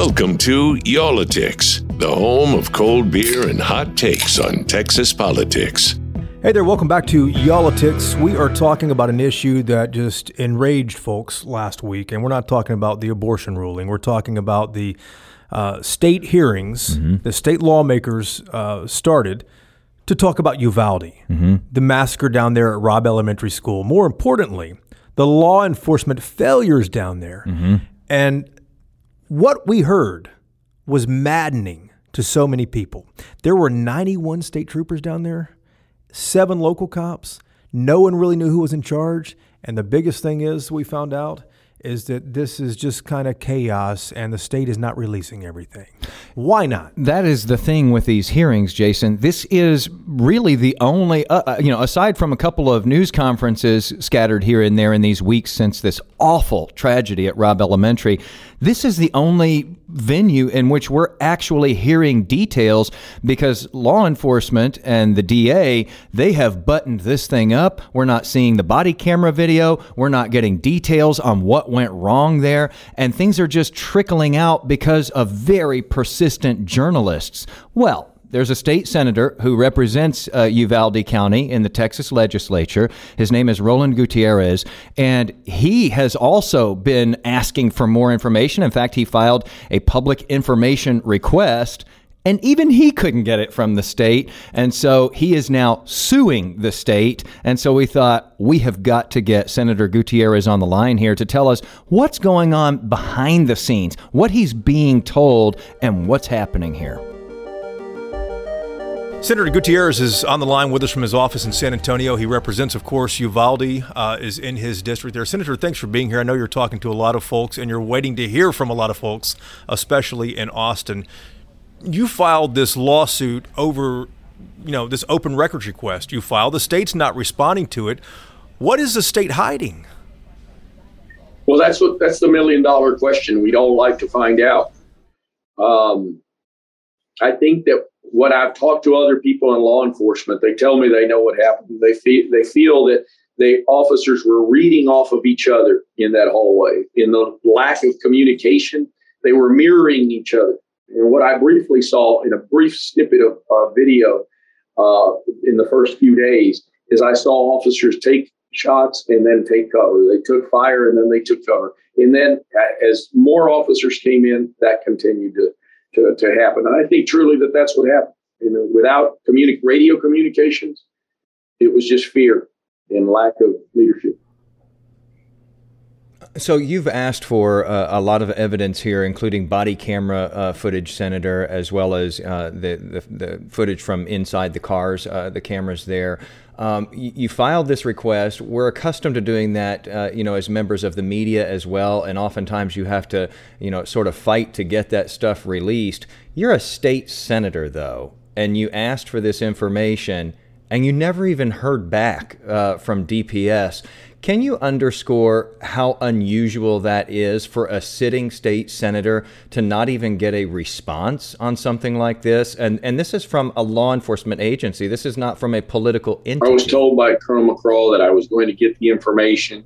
Welcome to Y'all-itics, the home of cold beer and hot takes on Texas politics. Hey there, welcome back to Y'all-itics. We are talking about an issue that just enraged folks last week, and we're not talking about the abortion ruling. We're talking about the uh, state hearings Mm-hmm. the state lawmakers uh, started to talk about Uvalde, Mm-hmm. the massacre down there at Robb Elementary School. More importantly, the law enforcement failures down there. Mm-hmm. And what we heard was maddening to so many people. There were 91 state troopers down there, seven local cops. No one really knew who was in charge. And the biggest thing is, we found out, is that this is just kind of chaos and the state is not releasing everything. Why not? That is the thing with these hearings, Jason. This is really the only, uh, uh, you know, aside from a couple of news conferences scattered here and there in these weeks since this awful tragedy at Robb Elementary, this is the only venue in which we're actually hearing details because law enforcement and the DA, they have buttoned this thing up. We're not seeing the body camera video. We're not getting details on what went wrong there. And things are just trickling out because of very persistent journalists. Well, there's a state senator who represents uh, Uvalde County in the Texas legislature. His name is Roland Gutierrez, and he has also been asking for more information. In fact, he filed a public information request. And even he couldn't get it from the state. And so he is now suing the state. And so we thought we have got to get Senator Gutierrez on the line here to tell us what's going on behind the scenes, what he's being told, and what's happening here. Senator Gutierrez is on the line with us from his office in San Antonio. He represents, of course, Uvalde uh, is in his district there. Senator, thanks for being here. I know you're talking to a lot of folks and you're waiting to hear from a lot of folks, especially in Austin. You filed this lawsuit over, you know, this open records request you filed. The state's not responding to it. What is the state hiding? Well, that's what that's the million dollar question. We'd all like to find out. Um, I think that what I've talked to other people in law enforcement, they tell me they know what happened. They feel they feel that the officers were reading off of each other in that hallway. In the lack of communication, they were mirroring each other. And what I briefly saw in a brief snippet of uh, video uh, in the first few days is I saw officers take shots and then take cover. They took fire and then they took cover. And then uh, as more officers came in, that continued to, to, to happen. And I think truly that that's what happened. You know, without radio communications, it was just fear and lack of leadership. So you've asked for uh, a lot of evidence here, including body camera uh, footage, Senator, as well as uh, the, the the footage from inside the cars, uh, the cameras there. Um, you, you filed this request. We're accustomed to doing that, uh, you know, as members of the media as well, and oftentimes you have to, you know, sort of fight to get that stuff released. You're a state senator, though, and you asked for this information, and you never even heard back uh, from DPS. Can you underscore how unusual that is for a sitting state senator to not even get a response on something like this? And and this is from a law enforcement agency. This is not from a political entity. I was told by Colonel McCraw that I was going to get the information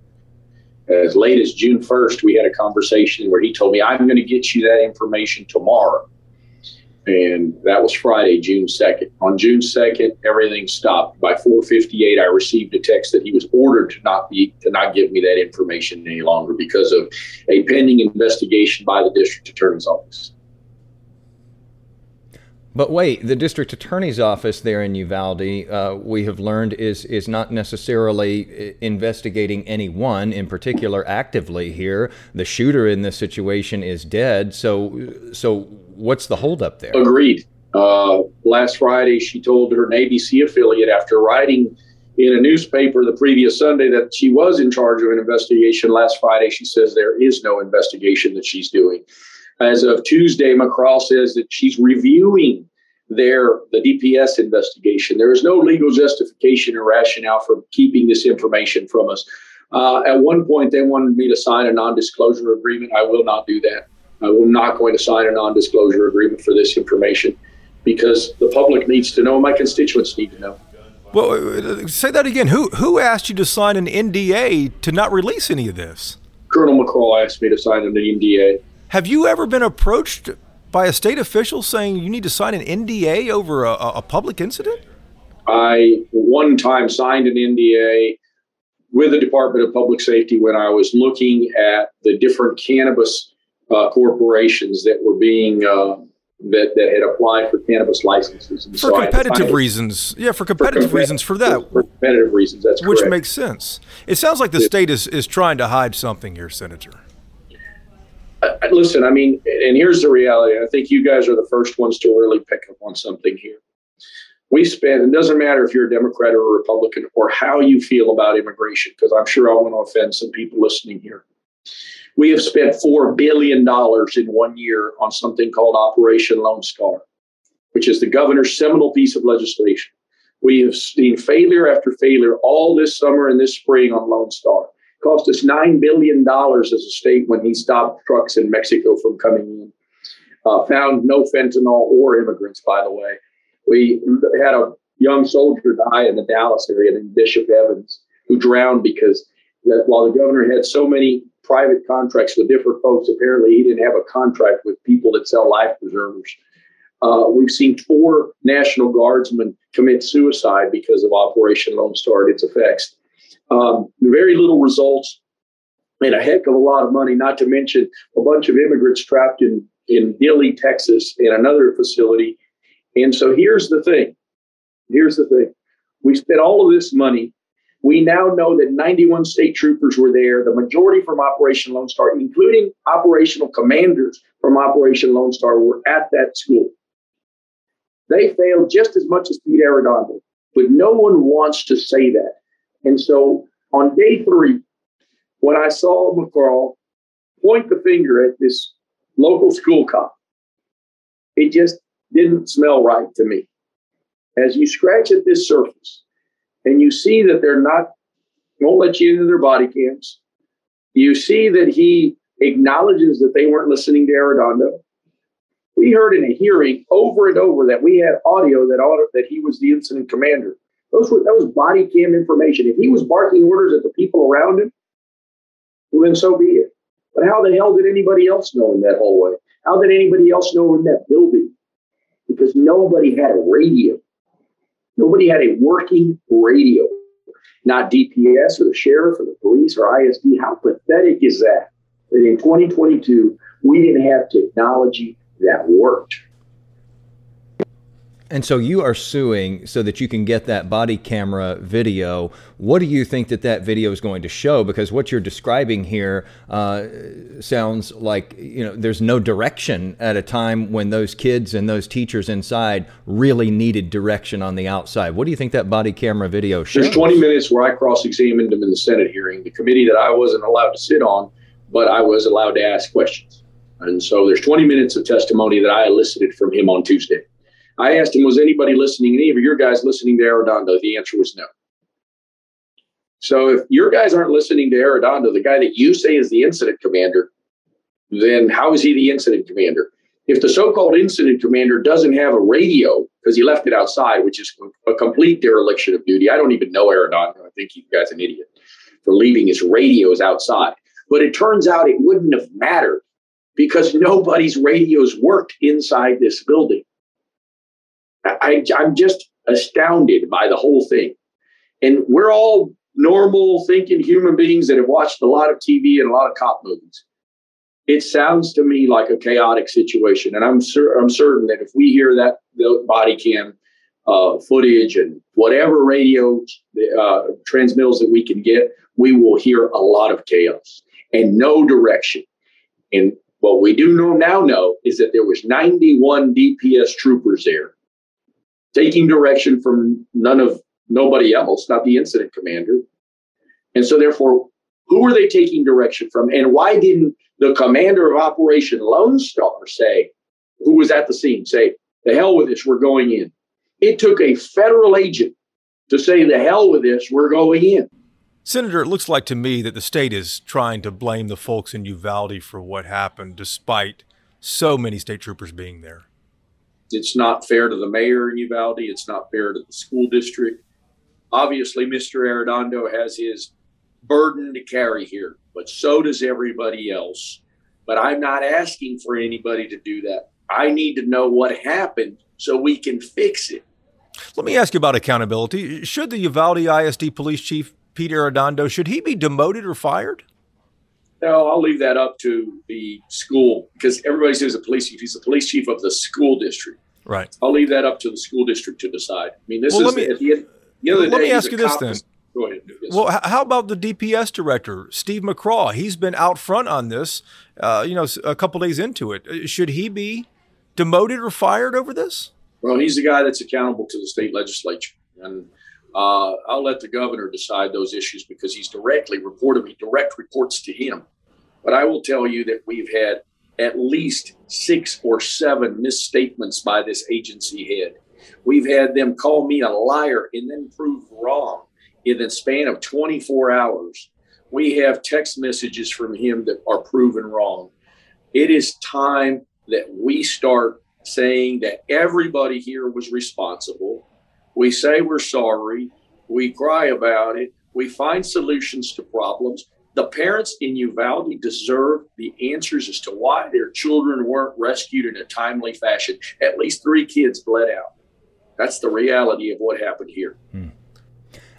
as late as June 1st. We had a conversation where he told me, I'm going to get you that information tomorrow. And that was Friday, June 2nd. On June 2nd, everything stopped. By 4:58, I received a text that he was ordered to not be to not give me that information any longer because of a pending investigation by the district attorney's office. But wait, the district attorney's office there in Uvalde, uh, we have learned, is is not necessarily uh, investigating anyone in particular actively here. The shooter in this situation is dead. So, so what's the holdup there? Agreed. Uh, last Friday, she told her Sea affiliate after writing in a newspaper the previous Sunday that she was in charge of an investigation. Last Friday, she says there is no investigation that she's doing. As of Tuesday, McCraw says that she's reviewing their the DPS investigation. There is no legal justification or rationale for keeping this information from us. Uh, at one point, they wanted me to sign a non-disclosure agreement. I will not do that. I am not going to sign a non-disclosure agreement for this information because the public needs to know. My constituents need to know. Well, uh, say that again. Who who asked you to sign an NDA to not release any of this? Colonel McCraw asked me to sign an NDA. Have you ever been approached by a state official saying you need to sign an NDA over a, a public incident? I one time signed an NDA with the Department of Public Safety when I was looking at the different cannabis uh, corporations that were being uh, that, that had applied for cannabis licenses. And for so competitive reasons, yeah, for competitive for reasons, for that, for competitive reasons, that's which correct. makes sense. It sounds like the yeah. state is is trying to hide something here, Senator. Uh, listen, I mean, and here's the reality. I think you guys are the first ones to really pick up on something here we spend, it doesn't matter if you're a Democrat or a Republican or how you feel about immigration, because I'm sure I want to offend some people listening here. We have spent $4 billion in one year on something called Operation Lone Star, which is the governor's seminal piece of legislation. We have seen failure after failure all this summer and this spring on Lone Star. It cost us $9 billion as a state when he stopped trucks in Mexico from coming in. Uh, found no fentanyl or immigrants, by the way. We had a young soldier die in the Dallas area named Bishop Evans, who drowned because that while the governor had so many private contracts with different folks, apparently he didn't have a contract with people that sell life preservers. Uh, we've seen four National Guardsmen commit suicide because of Operation Lone Star and its effects. Um, very little results and a heck of a lot of money, not to mention a bunch of immigrants trapped in, in Dilley, Texas, in another facility and so here's the thing. Here's the thing. We spent all of this money. We now know that 91 state troopers were there, the majority from Operation Lone Star, including operational commanders from Operation Lone Star, were at that school. They failed just as much as Pete Arredondo, but no one wants to say that. And so on day three, when I saw McCraw point the finger at this local school cop, it just didn't smell right to me. As you scratch at this surface and you see that they're not, won't let you into their body cams, you see that he acknowledges that they weren't listening to Arredondo. We heard in a hearing over and over that we had audio that audio, that he was the incident commander. Those were that was body cam information. If he was barking orders at the people around him, well, then so be it. But how the hell did anybody else know in that hallway? How did anybody else know in that building? because nobody had a radio. Nobody had a working radio, not DPS or the sheriff or the police or ISD. How pathetic is that? That in 2022, we didn't have technology that worked. And so you are suing so that you can get that body camera video. What do you think that that video is going to show? Because what you're describing here uh, sounds like you know there's no direction at a time when those kids and those teachers inside really needed direction on the outside. What do you think that body camera video shows? There's 20 minutes where I cross-examined him in the Senate hearing, the committee that I wasn't allowed to sit on, but I was allowed to ask questions. And so there's 20 minutes of testimony that I elicited from him on Tuesday. I asked him, was anybody listening? Any of your guys listening to Arredondo? The answer was no. So if your guys aren't listening to Arredondo, the guy that you say is the incident commander, then how is he the incident commander? If the so-called incident commander doesn't have a radio because he left it outside, which is a complete dereliction of duty. I don't even know Arredondo. I think you guy's are an idiot for leaving his radios outside. But it turns out it wouldn't have mattered because nobody's radios worked inside this building. I, I'm just astounded by the whole thing. And we're all normal thinking human beings that have watched a lot of TV and a lot of cop movies. It sounds to me like a chaotic situation, and I'm cer- I'm certain that if we hear that body cam uh, footage and whatever radio uh, transmittals that we can get, we will hear a lot of chaos and no direction. And what we do know now know is that there was 91 DPS troopers there taking direction from none of nobody else, not the incident commander. And so, therefore, who were they taking direction from? And why didn't the commander of Operation Lone Star say, who was at the scene, say, the hell with this, we're going in? It took a federal agent to say, the hell with this, we're going in. Senator, it looks like to me that the state is trying to blame the folks in Uvalde for what happened, despite so many state troopers being there. It's not fair to the mayor in Uvalde. It's not fair to the school district. Obviously, Mr. Arredondo has his burden to carry here, but so does everybody else. But I'm not asking for anybody to do that. I need to know what happened so we can fix it. Let me ask you about accountability. Should the Uvalde ISD police chief, Pete Arredondo, should he be demoted or fired? No, I'll leave that up to the school because everybody says a police chief. He's the police chief of the school district. Right. I'll leave that up to the school district to decide. I mean, this well, is me, at the end, the end of the let day, me ask you this then. Go ahead. Yes. Well, how about the DPS director, Steve McCraw? He's been out front on this. Uh, you know, a couple days into it, uh, should he be demoted or fired over this? Well, he's the guy that's accountable to the state legislature, and uh, I'll let the governor decide those issues because he's directly reported me direct reports to him. But I will tell you that we've had at least six or seven misstatements by this agency head. We've had them call me a liar and then prove wrong in the span of 24 hours. We have text messages from him that are proven wrong. It is time that we start saying that everybody here was responsible. We say we're sorry. We cry about it. We find solutions to problems. The parents in Uvalde deserve the answers as to why their children weren't rescued in a timely fashion. At least three kids bled out. That's the reality of what happened here. Hmm.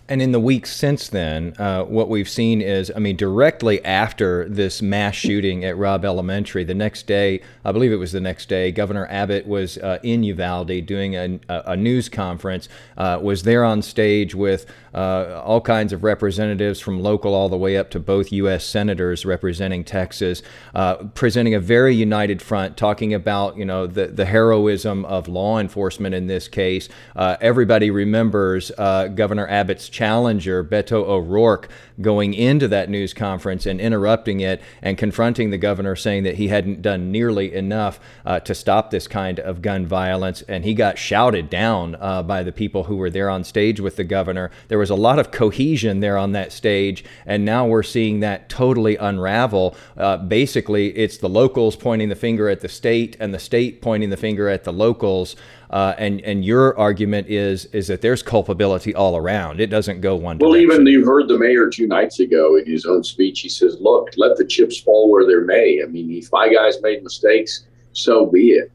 And in the weeks since then, uh, what we've seen is, I mean, directly after this mass shooting at Robb Elementary, the next day, I believe it was the next day, Governor Abbott was uh, in Uvalde doing a, a news conference, uh, was there on stage with uh, all kinds of representatives from local all the way up to both U.S. senators representing Texas, uh, presenting a very united front, talking about, you know, the, the heroism of law enforcement in this case. Uh, everybody remembers Governor Abbott's challenger, Beto O'Rourke, going into that news conference and interrupting it and confronting the governor, saying that he hadn't done nearly enough uh, to stop this kind of gun violence. And he got shouted down uh, by the people who were there on stage with the governor. There was a lot of cohesion there on that stage. And now we're seeing that totally unravel. Uh, basically, it's the locals pointing the finger at the state and the state pointing the finger at the locals. Uh, and and your argument is is that there's culpability all around. It doesn't go one. Well, direction. even you heard the mayor two nights ago in his own speech. He says, "Look, let the chips fall where they may. I mean, if my guys made mistakes, so be it.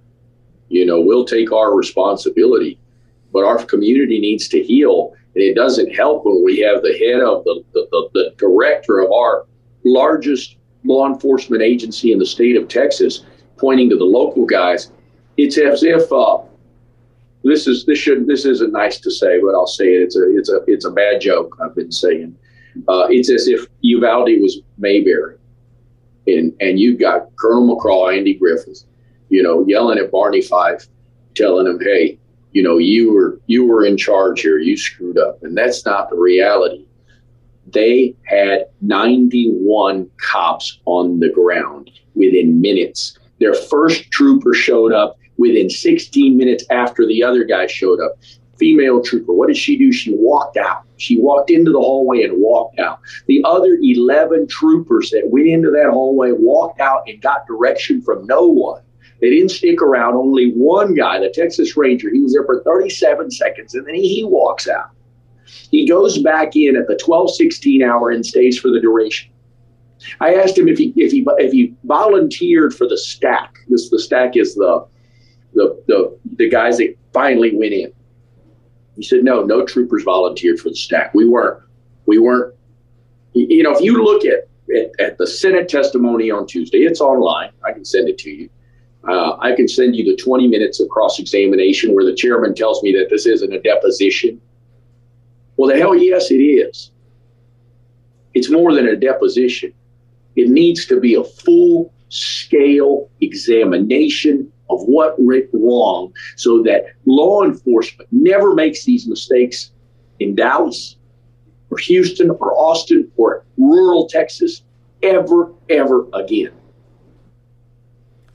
You know, we'll take our responsibility, but our community needs to heal, and it doesn't help when we have the head of the the, the, the director of our largest law enforcement agency in the state of Texas pointing to the local guys. It's as if." Uh, this is this shouldn't this isn't nice to say, but I'll say it. It's a it's a it's a bad joke. I've been saying. Uh, it's as if Uvalde was Mayberry, and and you've got Colonel McCraw, Andy Griffith, you know, yelling at Barney Fife, telling him, "Hey, you know, you were you were in charge here. You screwed up," and that's not the reality. They had 91 cops on the ground within minutes. Their first trooper showed up within 16 minutes after the other guy showed up. Female trooper, what did she do? She walked out. She walked into the hallway and walked out. The other 11 troopers that went into that hallway walked out and got direction from no one. They didn't stick around. Only one guy, the Texas Ranger, he was there for 37 seconds and then he, he walks out. He goes back in at the 12:16 hour and stays for the duration. I asked him if he if he if he volunteered for the stack. This the stack is the the, the, the guys that finally went in. He said, no, no troopers volunteered for the stack. We weren't, we weren't, you know, if you look at, at, at the Senate testimony on Tuesday, it's online. I can send it to you. Uh, I can send you the 20 minutes of cross examination where the chairman tells me that this isn't a deposition. Well, the hell yes, it is. It's more than a deposition. It needs to be a full scale examination of what went wrong so that law enforcement never makes these mistakes in Dallas or Houston or Austin or rural Texas ever, ever again.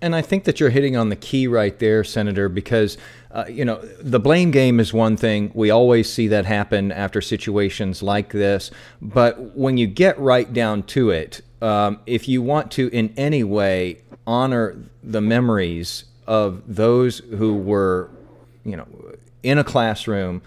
And I think that you're hitting on the key right there, Senator, because, uh, you know, the blame game is one thing. We always see that happen after situations like this. But when you get right down to it, um, if you want to in any way honor the memories of those who were, you know, in a classroom,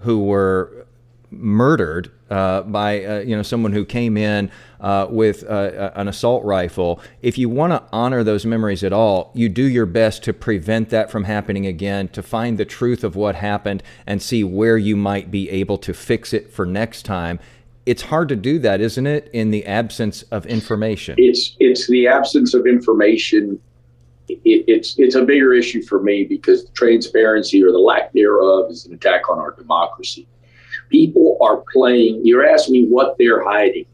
who were murdered uh, by uh, you know someone who came in uh, with uh, an assault rifle. If you want to honor those memories at all, you do your best to prevent that from happening again, to find the truth of what happened, and see where you might be able to fix it for next time. It's hard to do that, isn't it, in the absence of information? It's it's the absence of information it, it's it's a bigger issue for me because transparency or the lack thereof is an attack on our democracy. People are playing. You're asking me what they're hiding,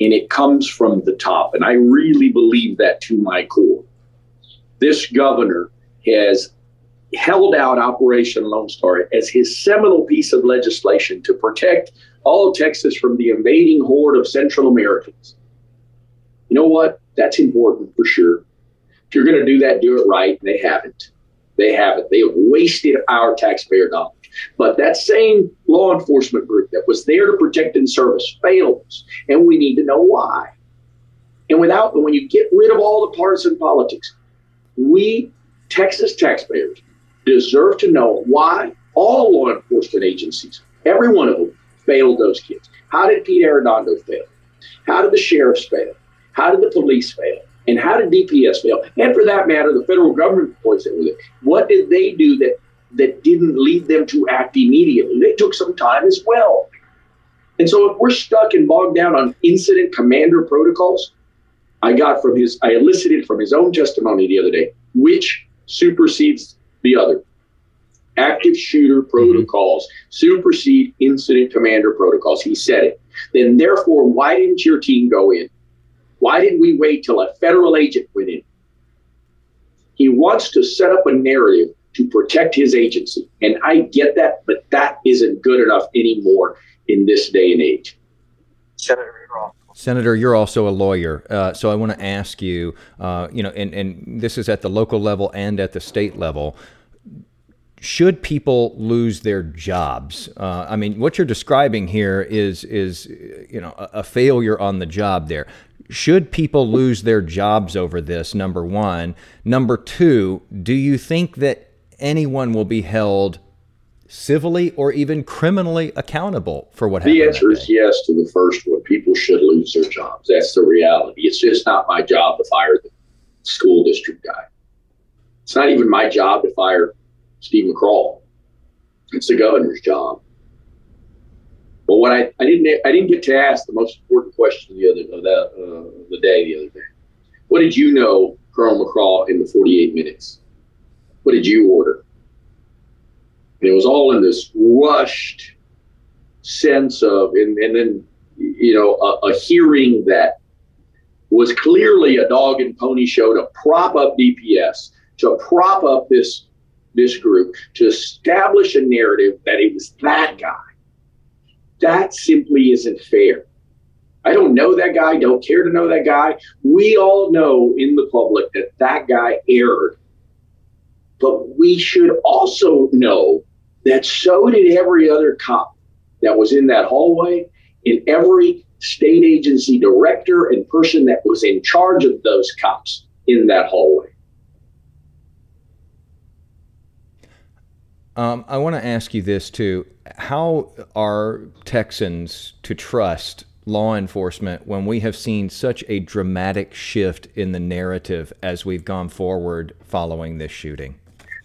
and it comes from the top, and I really believe that to my core. This governor has held out Operation Lone Star as his seminal piece of legislation to protect all of Texas from the invading horde of Central Americans. You know what? That's important for sure if you're going to do that, do it right. They haven't. They haven't. They have wasted our taxpayer dollars. But that same law enforcement group that was there to protect and service fails, and we need to know why. And without, when you get rid of all the partisan politics, we Texas taxpayers deserve to know why all law enforcement agencies, every one of them, failed those kids. How did Pete Arredondo fail? How did the sheriffs fail? How did the police fail? And how did DPS fail? And for that matter, the federal government points it with it. What did they do that that didn't lead them to act immediately? They took some time as well. And so if we're stuck and bogged down on incident commander protocols, I got from his I elicited from his own testimony the other day, which supersedes the other. Active shooter mm-hmm. protocols mm-hmm. supersede incident commander protocols. He said it. Then therefore, why didn't your team go in? Why didn't we wait till a federal agent went in? He wants to set up a narrative to protect his agency. And I get that, but that isn't good enough anymore in this day and age. Senator, Senator, you're also a lawyer, uh, so I want to ask you, uh, you know, and, and this is at the local level and at the state level should people lose their jobs? Uh, I mean, what you're describing here is is you know a, a, failure on the job. There, should people lose their jobs over this? Number one. Number two, do you think that anyone will be held civilly or even criminally accountable for what happened? The answer is yes to the first one. People should lose their jobs. That's the reality. It's just not my job to fire the school district guy. It's not even my job to fire Steve McCraw. It's the governor's job. But what I, I didn't I didn't get to ask the most important question the other of that uh, the day the other day. What did you know, Colonel McCraw, in the 48 minutes? What did you order? And it was all in this rushed sense of, and, and then you know, a, a hearing that was clearly a dog and pony show to prop up DPS, to prop up this this group, to establish a narrative that it was that guy that simply isn't fair. I don't know that guy, don't care to know that guy. We all know in the public that that guy erred. But we should also know that so did every other cop that was in that hallway, and every state agency director and person that was in charge of those cops in that hallway. Um, I want to ask you this too. How are Texans to trust law enforcement when we have seen such a dramatic shift in the narrative as we've gone forward following this shooting?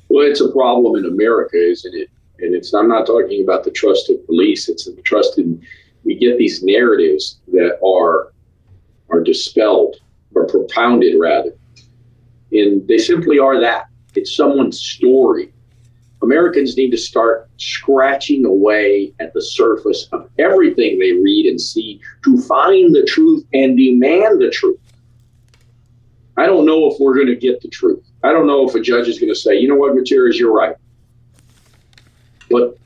Well, it's a problem in America, isn't it? And it's I'm not talking about the trust of police. It's the trust in we get these narratives that are are dispelled or propounded rather. And they simply are that. It's someone's story Americans need to start scratching away at the surface of everything they read and see to find the truth and demand the truth. I don't know if we're going to get the truth. I don't know if a judge is going to say, you know what, Gutierrez, you're right. But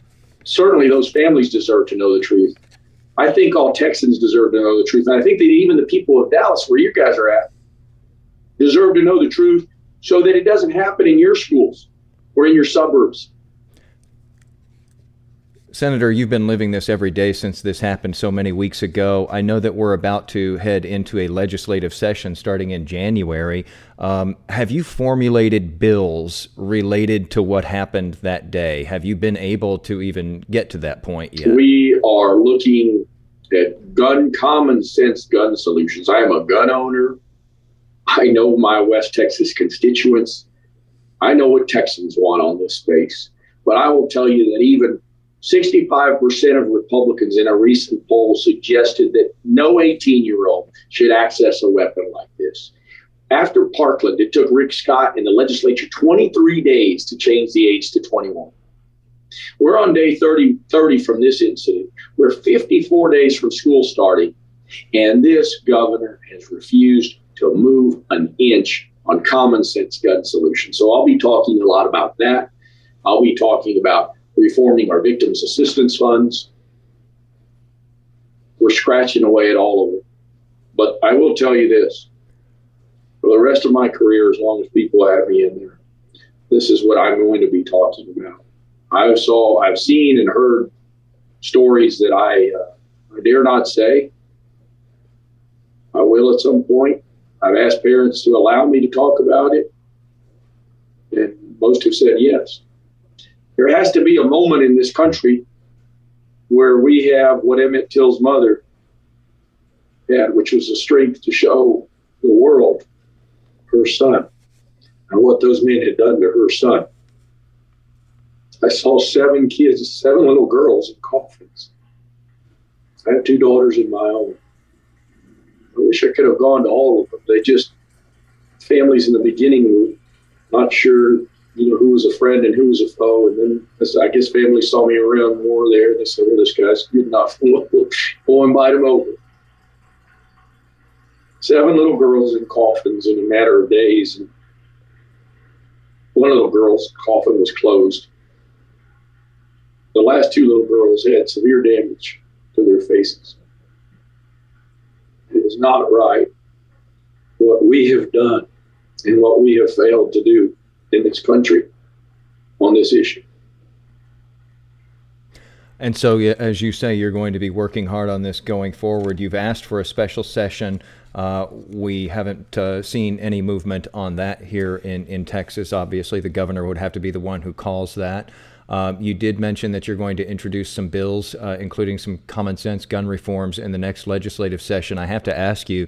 certainly those families deserve to know the truth. I think all Texans deserve to know the truth. And I think that even the people of Dallas, where you guys are at, deserve to know the truth so that it doesn't happen in your schools or in your suburbs. Senator, you've been living this every day since this happened so many weeks ago. I know that we're about to head into a legislative session starting in January. Um, have you formulated bills related to what happened that day? Have you been able to even get to that point yet? We are looking at gun common sense gun solutions. I am a gun owner. I know my West Texas constituents. I know what Texans want on this space. But I will tell you that even 65% of Republicans in a recent poll suggested that no 18 year old should access a weapon like this. After Parkland, it took Rick Scott and the legislature 23 days to change the age to 21. We're on day 30, 30 from this incident. We're 54 days from school starting, and this governor has refused to move an inch on common sense gun solutions. So I'll be talking a lot about that. I'll be talking about reforming our victims assistance funds. We're scratching away at all of it. But I will tell you this for the rest of my career, as long as people have me in there, this is what I'm going to be talking about. I saw, I've seen and heard stories that I, uh, I dare not say. I will at some point. I've asked parents to allow me to talk about it, and most have said yes. There has to be a moment in this country where we have what Emmett Till's mother had, which was the strength to show the world her son and what those men had done to her son. I saw seven kids, seven little girls in coffins. I have two daughters of my own. I wish I could have gone to all of them. They just, families in the beginning were not sure you know, who was a friend and who was a foe. And then I guess family saw me around more there. They said, well, this guy's good enough. We'll go invite him over. Seven little girls in coffins in a matter of days. And one of the girls' coffin was closed. The last two little girls had severe damage to their faces. Is not right what we have done and what we have failed to do in this country on this issue. And so, as you say, you're going to be working hard on this going forward. You've asked for a special session. Uh, we haven't uh, seen any movement on that here in, in Texas. Obviously, the governor would have to be the one who calls that. Um, you did mention that you're going to introduce some bills, uh, including some common sense gun reforms, in the next legislative session. I have to ask you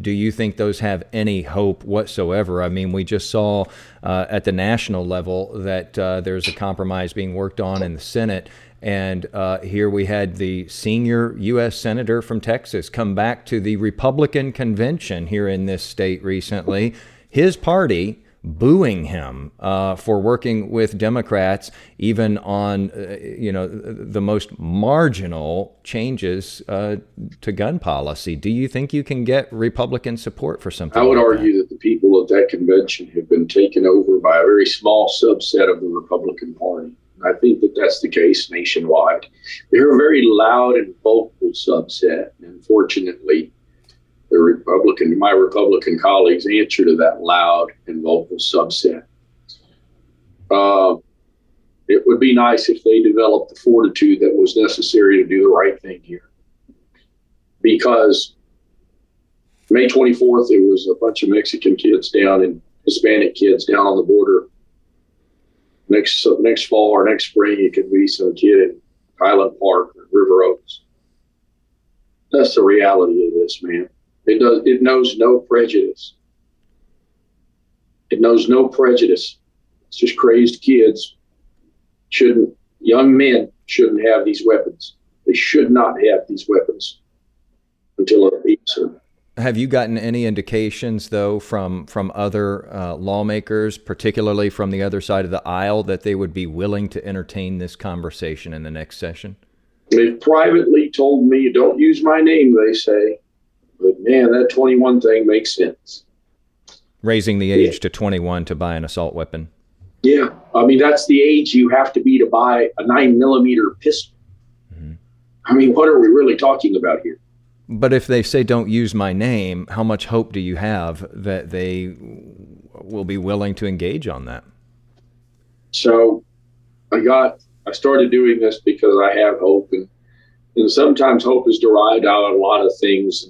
do you think those have any hope whatsoever? I mean, we just saw uh, at the national level that uh, there's a compromise being worked on in the Senate. And uh, here we had the senior U.S. Senator from Texas come back to the Republican convention here in this state recently. His party booing him uh, for working with Democrats, even on uh, you know the most marginal changes uh, to gun policy. Do you think you can get Republican support for something? I would like argue that? that the people at that convention have been taken over by a very small subset of the Republican Party. I think that that's the case nationwide. They're a very loud and vocal subset. And unfortunately, the Republican, my Republican colleagues answer to that loud and vocal subset. Uh, it would be nice if they developed the fortitude that was necessary to do the right thing here. Because May 24th, it was a bunch of Mexican kids down and Hispanic kids down on the border. Next next fall or next spring, it could be some kid in Highland Park or River Oaks. That's the reality of this, man. It does. It knows no prejudice. It knows no prejudice. It's just crazed kids. Shouldn't young men shouldn't have these weapons. They should not have these weapons until it beats them. Have you gotten any indications, though, from from other uh, lawmakers, particularly from the other side of the aisle, that they would be willing to entertain this conversation in the next session? They've privately told me, "Don't use my name," they say. But man, that 21 thing makes sense. Raising the age yeah. to 21 to buy an assault weapon. Yeah, I mean that's the age you have to be to buy a nine millimeter pistol. Mm-hmm. I mean, what are we really talking about here? But if they say don't use my name, how much hope do you have that they will be willing to engage on that? So I got I started doing this because I have hope, and and sometimes hope is derived out of a lot of things.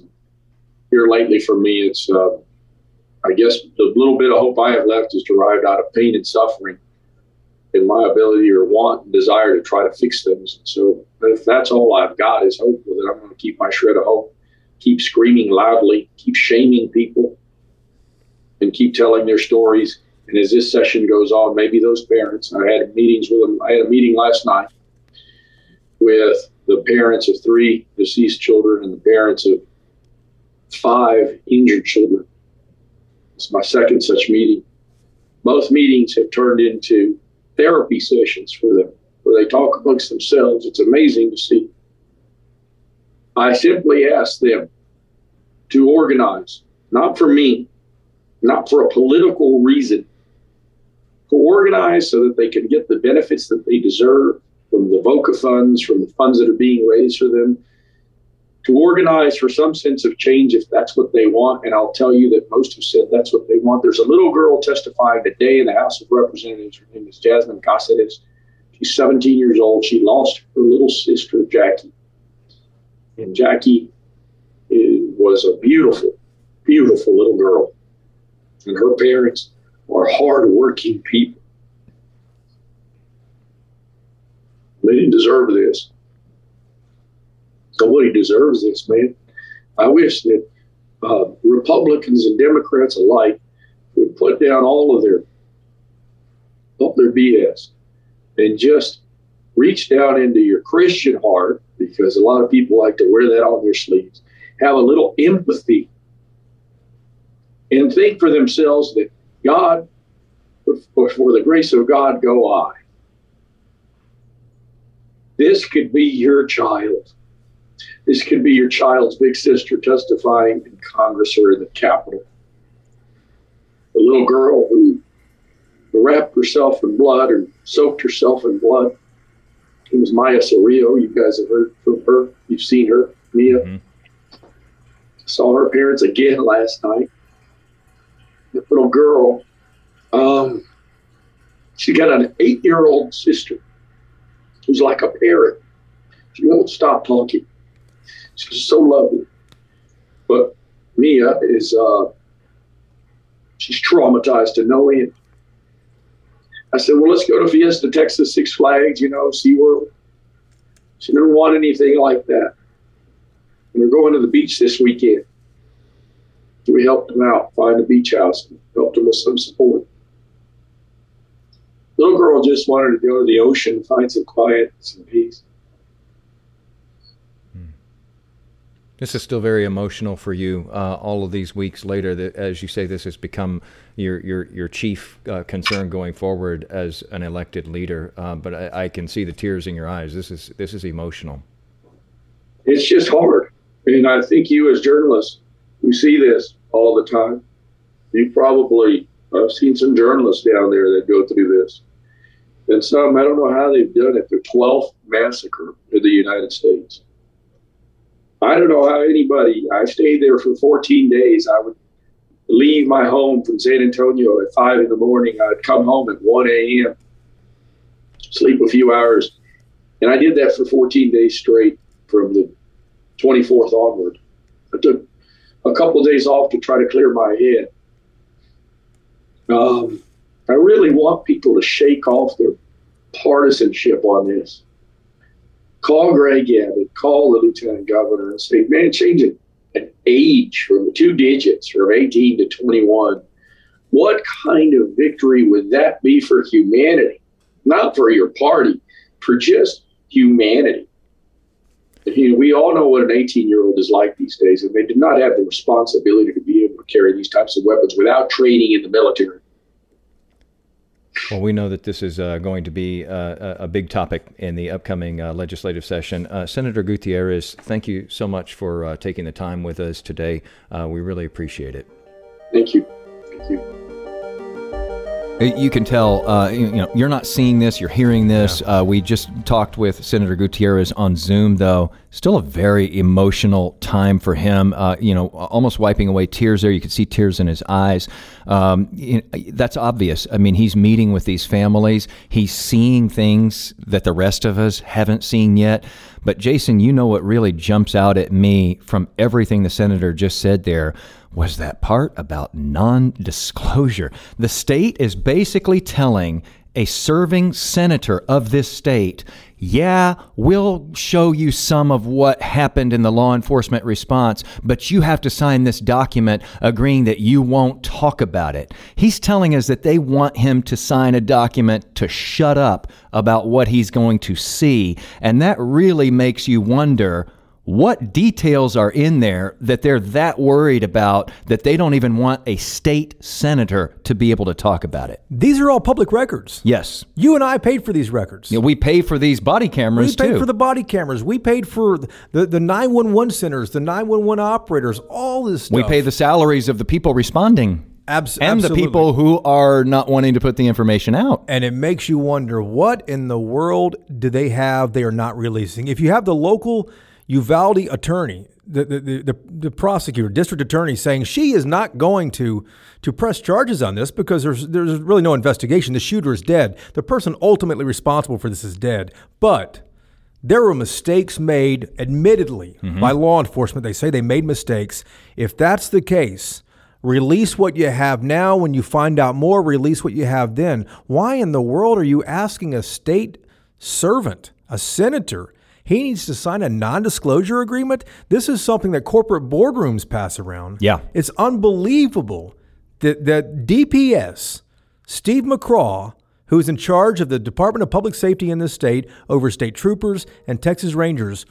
Here lately, for me, it's uh, I guess the little bit of hope I have left is derived out of pain and suffering, and my ability or want and desire to try to fix things. So if that's all I've got is hope, well, then I'm going to keep my shred of hope, keep screaming loudly, keep shaming people, and keep telling their stories. And as this session goes on, maybe those parents, I had meetings with them. I had a meeting last night with the parents of three deceased children and the parents of five injured children. It's my second such meeting. Both meetings have turned into therapy sessions for them where they talk amongst themselves. It's amazing to see. I simply ask them to organize, not for me, not for a political reason, to organize so that they can get the benefits that they deserve from the VOCA funds, from the funds that are being raised for them, to organize for some sense of change if that's what they want. And I'll tell you that most have said that's what they want. There's a little girl testifying today in the House of Representatives. Her name is Jazmin Cazares. She's 17 years old. She lost her little sister, Jackie. And Jackie was a beautiful, beautiful little girl. And her parents are hardworking people. They didn't deserve this. Nobody deserves this, man. I wish that uh, Republicans and Democrats alike would put down all of their all their BS and just reach down into your Christian heart, because a lot of people like to wear that on their sleeves. Have a little empathy and think for themselves that God, for, for the grace of God, go I. This could be your child. This could be your child's big sister testifying in Congress or in the Capitol. The little girl who wrapped herself in blood and soaked herself in blood. It was Maya Cerrillo. You guys have heard from her. You've seen her, Miah. Mm-hmm. Saw her parents again last night. The little girl, um, she got an eight year old sister who's like a parrot. She won't stop talking. She's so lovely. But Miah is, uh, she's traumatized to no end. I said, well, let's go to Fiesta, Texas, Six Flags, you know, SeaWorld. She didn't want anything like that. And we're going to the beach this weekend. So we helped them out, find a beach house, helped them with some support. Little girl just wanted to go to the ocean, find some quiet, some peace. This is still very emotional for you. Uh, all of these weeks later, that, as you say, this has become your your your chief uh, concern going forward as an elected leader. Uh, but I, I, can see the tears in your eyes. This is this is emotional. It's just hard, and I think you as journalists, you see this all the time. You probably I've seen some journalists down there that go through this, and some I don't know how they've done it. Their twelfth massacre in the United States I don't know how anybody, I stayed there for 14 days. I would leave my home from San Antonio at 5 in the morning. I'd come home at 1 a.m., sleep a few hours. And I did that for 14 days straight from the 24th onward. I took a couple of days off to try to clear my head. Um, I really want people to shake off their partisanship on this call Greg Abbott, call the lieutenant governor and say, man, change an age from two digits from 18 to 21. What kind of victory would that be for humanity? Not for your party, for just humanity. We all know what an 18 year old is like these days, and they do not have the responsibility to be able to carry these types of weapons without training in the military. Well, we know that this is uh, going to be uh, a big topic in the upcoming uh, legislative session. Uh, Senator Gutierrez, thank you so much for uh, taking the time with us today. Uh, we really appreciate it. Thank you. Thank you. You can tell, uh, you, know, you're not seeing this, you're hearing this. Yeah. Uh, we just talked with Senator Gutierrez on Zoom, though. Still a very emotional time for him. Uh, you know, almost wiping away tears there. You could see tears in his eyes. Um, you know, that's obvious. I mean, he's meeting with these families. He's seeing things that the rest of us haven't seen yet. But Jason, you know what really jumps out at me from everything the senator just said there was that part about non disclosure. The state is basically telling a serving senator of this state, yeah, we'll show you some of what happened in the law enforcement response, but you have to sign this document agreeing that you won't talk about it. He's telling us that they want him to sign a document to shut up about what he's going to see. And that really makes you wonder what details are in there that they're that worried about that they don't even want a state senator to be able to talk about it? These are all public records. Yes. You and I paid for these records. Yeah, we pay for these body cameras we paid too. for the body cameras. We paid for the, the 911 centers, the 911 operators, all this stuff. We pay the salaries of the people responding. Abs- and absolutely. the people who are not wanting to put the information out. And it makes you wonder what in the world do they have they are not releasing? If you have the local Uvalde attorney, the, the, the, the, prosecutor, district attorney, saying she is not going to to press charges on this because there's there's really no investigation. The shooter is dead. The person ultimately responsible for this is dead. But there were mistakes made, admittedly, mm-hmm. by law enforcement. They say they made mistakes. If that's the case, release what you have now. When you find out more, release what you have then. Why in the world are you asking a state servant, a senator, he needs to sign a non disclosure agreement. This is something that corporate boardrooms pass around. Yeah. It's unbelievable that, that DPS, Steve McCraw, who's in charge of the Department of Public Safety in this state over state troopers and Texas Rangers,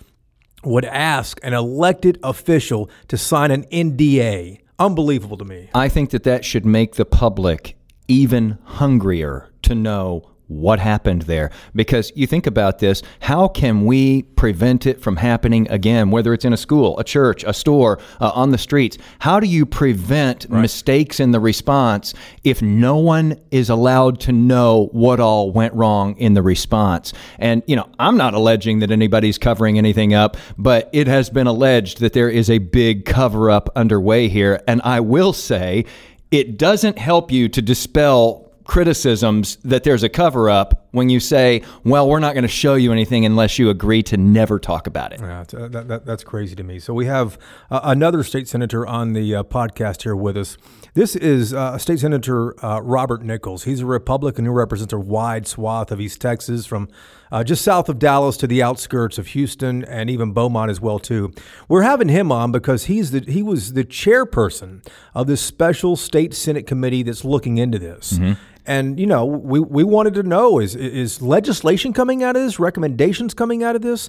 would ask an elected official to sign an NDA. Unbelievable to me. I think that that should make the public even hungrier to know what happened there. Because you think about this how can we prevent it from happening again whether it's in a school a church a store uh, on the streets? How do you prevent right. mistakes in the response if no one is allowed to know what all went wrong in the response? And you know i'm not alleging that anybody's covering anything up but it has been alleged that there is a big cover up underway here. And i will say it doesn't help you to dispel criticisms that there's a cover up when you say, well, we're not going to show you anything unless you agree to never talk about it. Yeah, uh, that, that, that's crazy to me. So we have uh, another state senator on the uh, podcast here with us. This is uh, State Senator uh, Robert Nichols. He's a Republican who represents a wide swath of East Texas, from uh, just south of Dallas to the outskirts of Houston and even Beaumont as well too. We're having him on because he's the he was the chairperson of this special state Senate committee that's looking into this. Mm-hmm. And you know, we we wanted to know is is legislation coming out of this, recommendations coming out of this?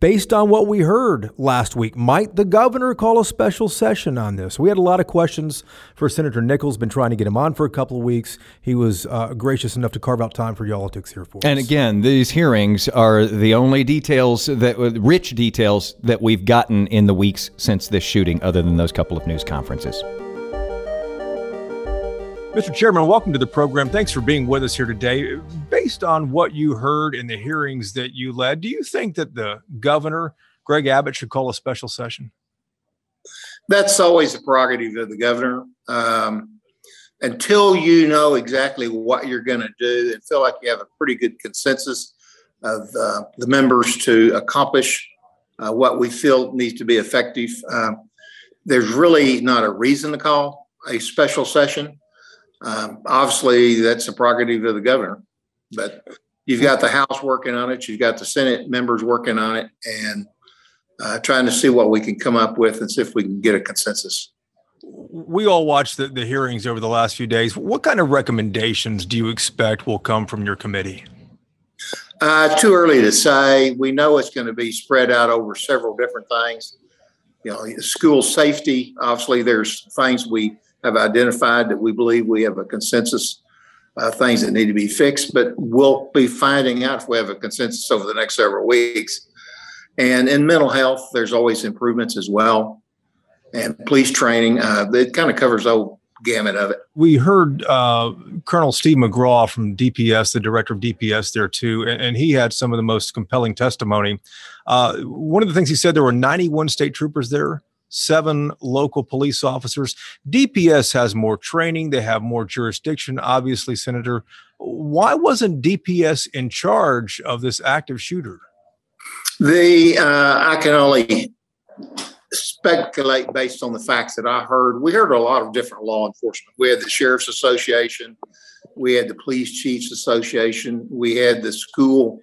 Based on what we heard last week, might the governor call a special session on this? We had a lot of questions for Senator Nichols. Been trying to get him on for a couple of weeks. He was uh, gracious enough to carve out time for y'all to here for us. And again, these hearings are the only details that rich details that we've gotten in the weeks since this shooting, other than those couple of news conferences. Mr. Chairman, welcome to the program. Thanks for being with us here today. Based on what you heard in the hearings that you led, do you think that the governor, Greg Abbott, should call a special session? That's always the prerogative of the governor. Um, until you know exactly what you're going to do and feel like you have a pretty good consensus of uh, the members to accomplish uh, what we feel needs to be effective, uh, there's really not a reason to call a special session. Um, obviously, that's the prerogative of the governor, but you've got the House working on it, you've got the Senate members working on it, and uh, trying to see what we can come up with and see if we can get a consensus. We all watched the, the hearings over the last few days. What kind of recommendations do you expect will come from your committee? Uh, too early to say. We know it's going to be spread out over several different things. You know, school safety. Obviously, there's things we have identified that we believe we have a consensus uh, things that need to be fixed, but we'll be finding out if we have a consensus over the next several weeks. And in mental health, there's always improvements as well. And police training, uh, it kind of covers all gamut of it. We heard uh, Colonel Steve McCraw from DPS, the director of DPS there too, and, and he had some of the most compelling testimony. Uh, one of the things he said there were 91 state troopers there, seven local police officers. DPS has more training, they have more jurisdiction. Obviously, Senator, why wasn't DPS in charge of this active shooter? The uh, I can only speculate based on the facts that I heard. We heard a lot of different law enforcement. We had the Sheriff's Association, we had the Police Chiefs Association, we had the School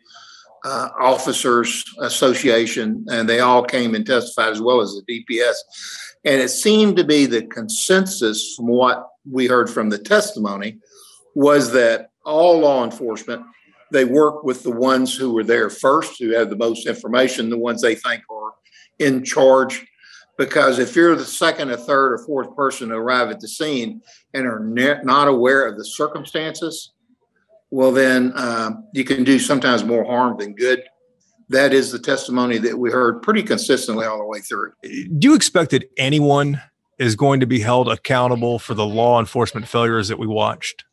uh, Officers Association, and they all came and testified as well as the DPS. And it seemed to be the consensus from what we heard from the testimony was that all law enforcement they work with the ones who were there first, who have the most information, the ones they think are in charge because if you're the second or third or fourth person to arrive at the scene and are ne- not aware of the circumstances, well, then uh, you can do sometimes more harm than good. That is the testimony that we heard pretty consistently all the way through. Do you expect that anyone is going to be held accountable for the law enforcement failures that we watched?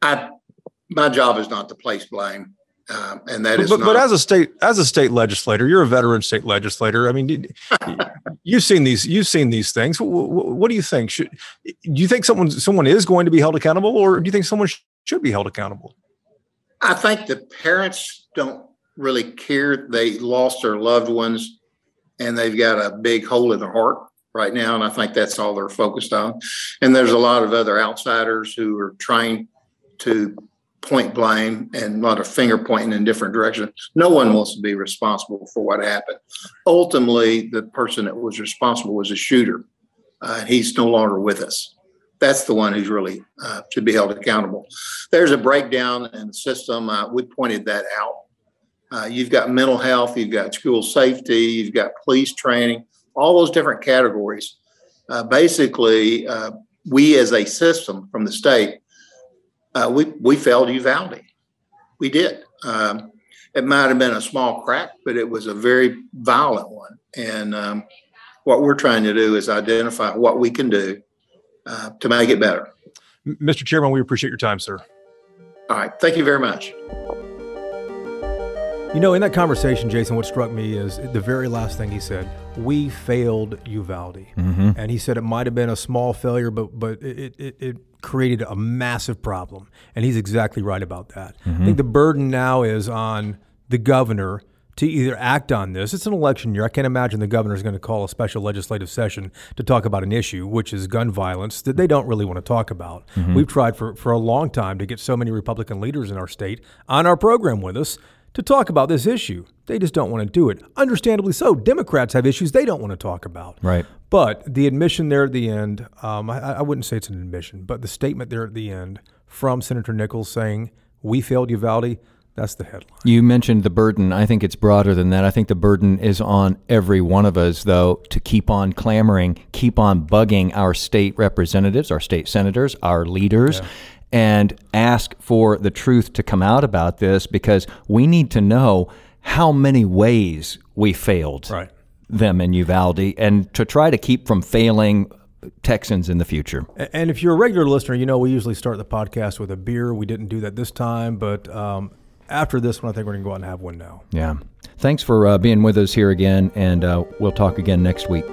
I, my job is not to place blame. Um, and that is but, not, but as a state as a state legislator, you're a veteran state legislator. I mean, you've seen these you've seen these things. What, what, do you think? Should do you think someone someone is going to be held accountable, or do you think someone should be held accountable? I think the parents don't really care. They lost their loved ones, and they've got a big hole in their heart right now, and I think that's all they're focused on. And there's a lot of other outsiders who are trying to point blame and a lot of finger pointing in different directions. No one wants to be responsible for what happened. Ultimately, the person that was responsible was a shooter. Uh, he's no longer with us. That's the one who's really uh, should be held accountable. There's a breakdown in the system. Uh, we pointed that out. Uh, you've got mental health, you've got school safety, you've got police training, all those different categories. Uh, basically, uh, we as a system from the state uh, we we failed Uvalde. We did. Um, it might have been a small crack, but it was a very violent one. And um, what we're trying to do is identify what we can do uh, to make it better. Mr. Chairman, we appreciate your time, sir. All right. Thank you very much. You know, in that conversation, Jason, what struck me is the very last thing he said. We failed Uvalde, mm-hmm. and he said it might have been a small failure, but but it, it, it created a massive problem. And he's exactly right about that. Mm-hmm. I think the burden now is on the governor to either act on this. It's an election year. I can't imagine the governor is going to call a special legislative session to talk about an issue, which is gun violence, that they don't really want to talk about. Mm-hmm. We've tried for, for a long time to get so many Republican leaders in our state on our program with us to talk about this issue. They just don't want to do it. Understandably so. Democrats have issues they don't want to talk about. Right. But the admission there at the end, um, I, I wouldn't say it's an admission, but the statement there at the end from Senator Nichols saying, We failed Uvalde, that's the headline. You mentioned the burden. I think it's broader than that. I think the burden is on every one of us, though, to keep on clamoring, keep on bugging our state representatives, our state senators, our leaders. Yeah and ask for the truth to come out about this because we need to know how many ways we failed right. them in Uvalde and to try to keep from failing Texans in the future. And if you're a regular listener, you know we usually start the podcast with a beer. We didn't do that this time, but um, after this one, I think we're going to go out and have one now. Yeah. Thanks for uh, being with us here again, and uh, we'll talk again next week.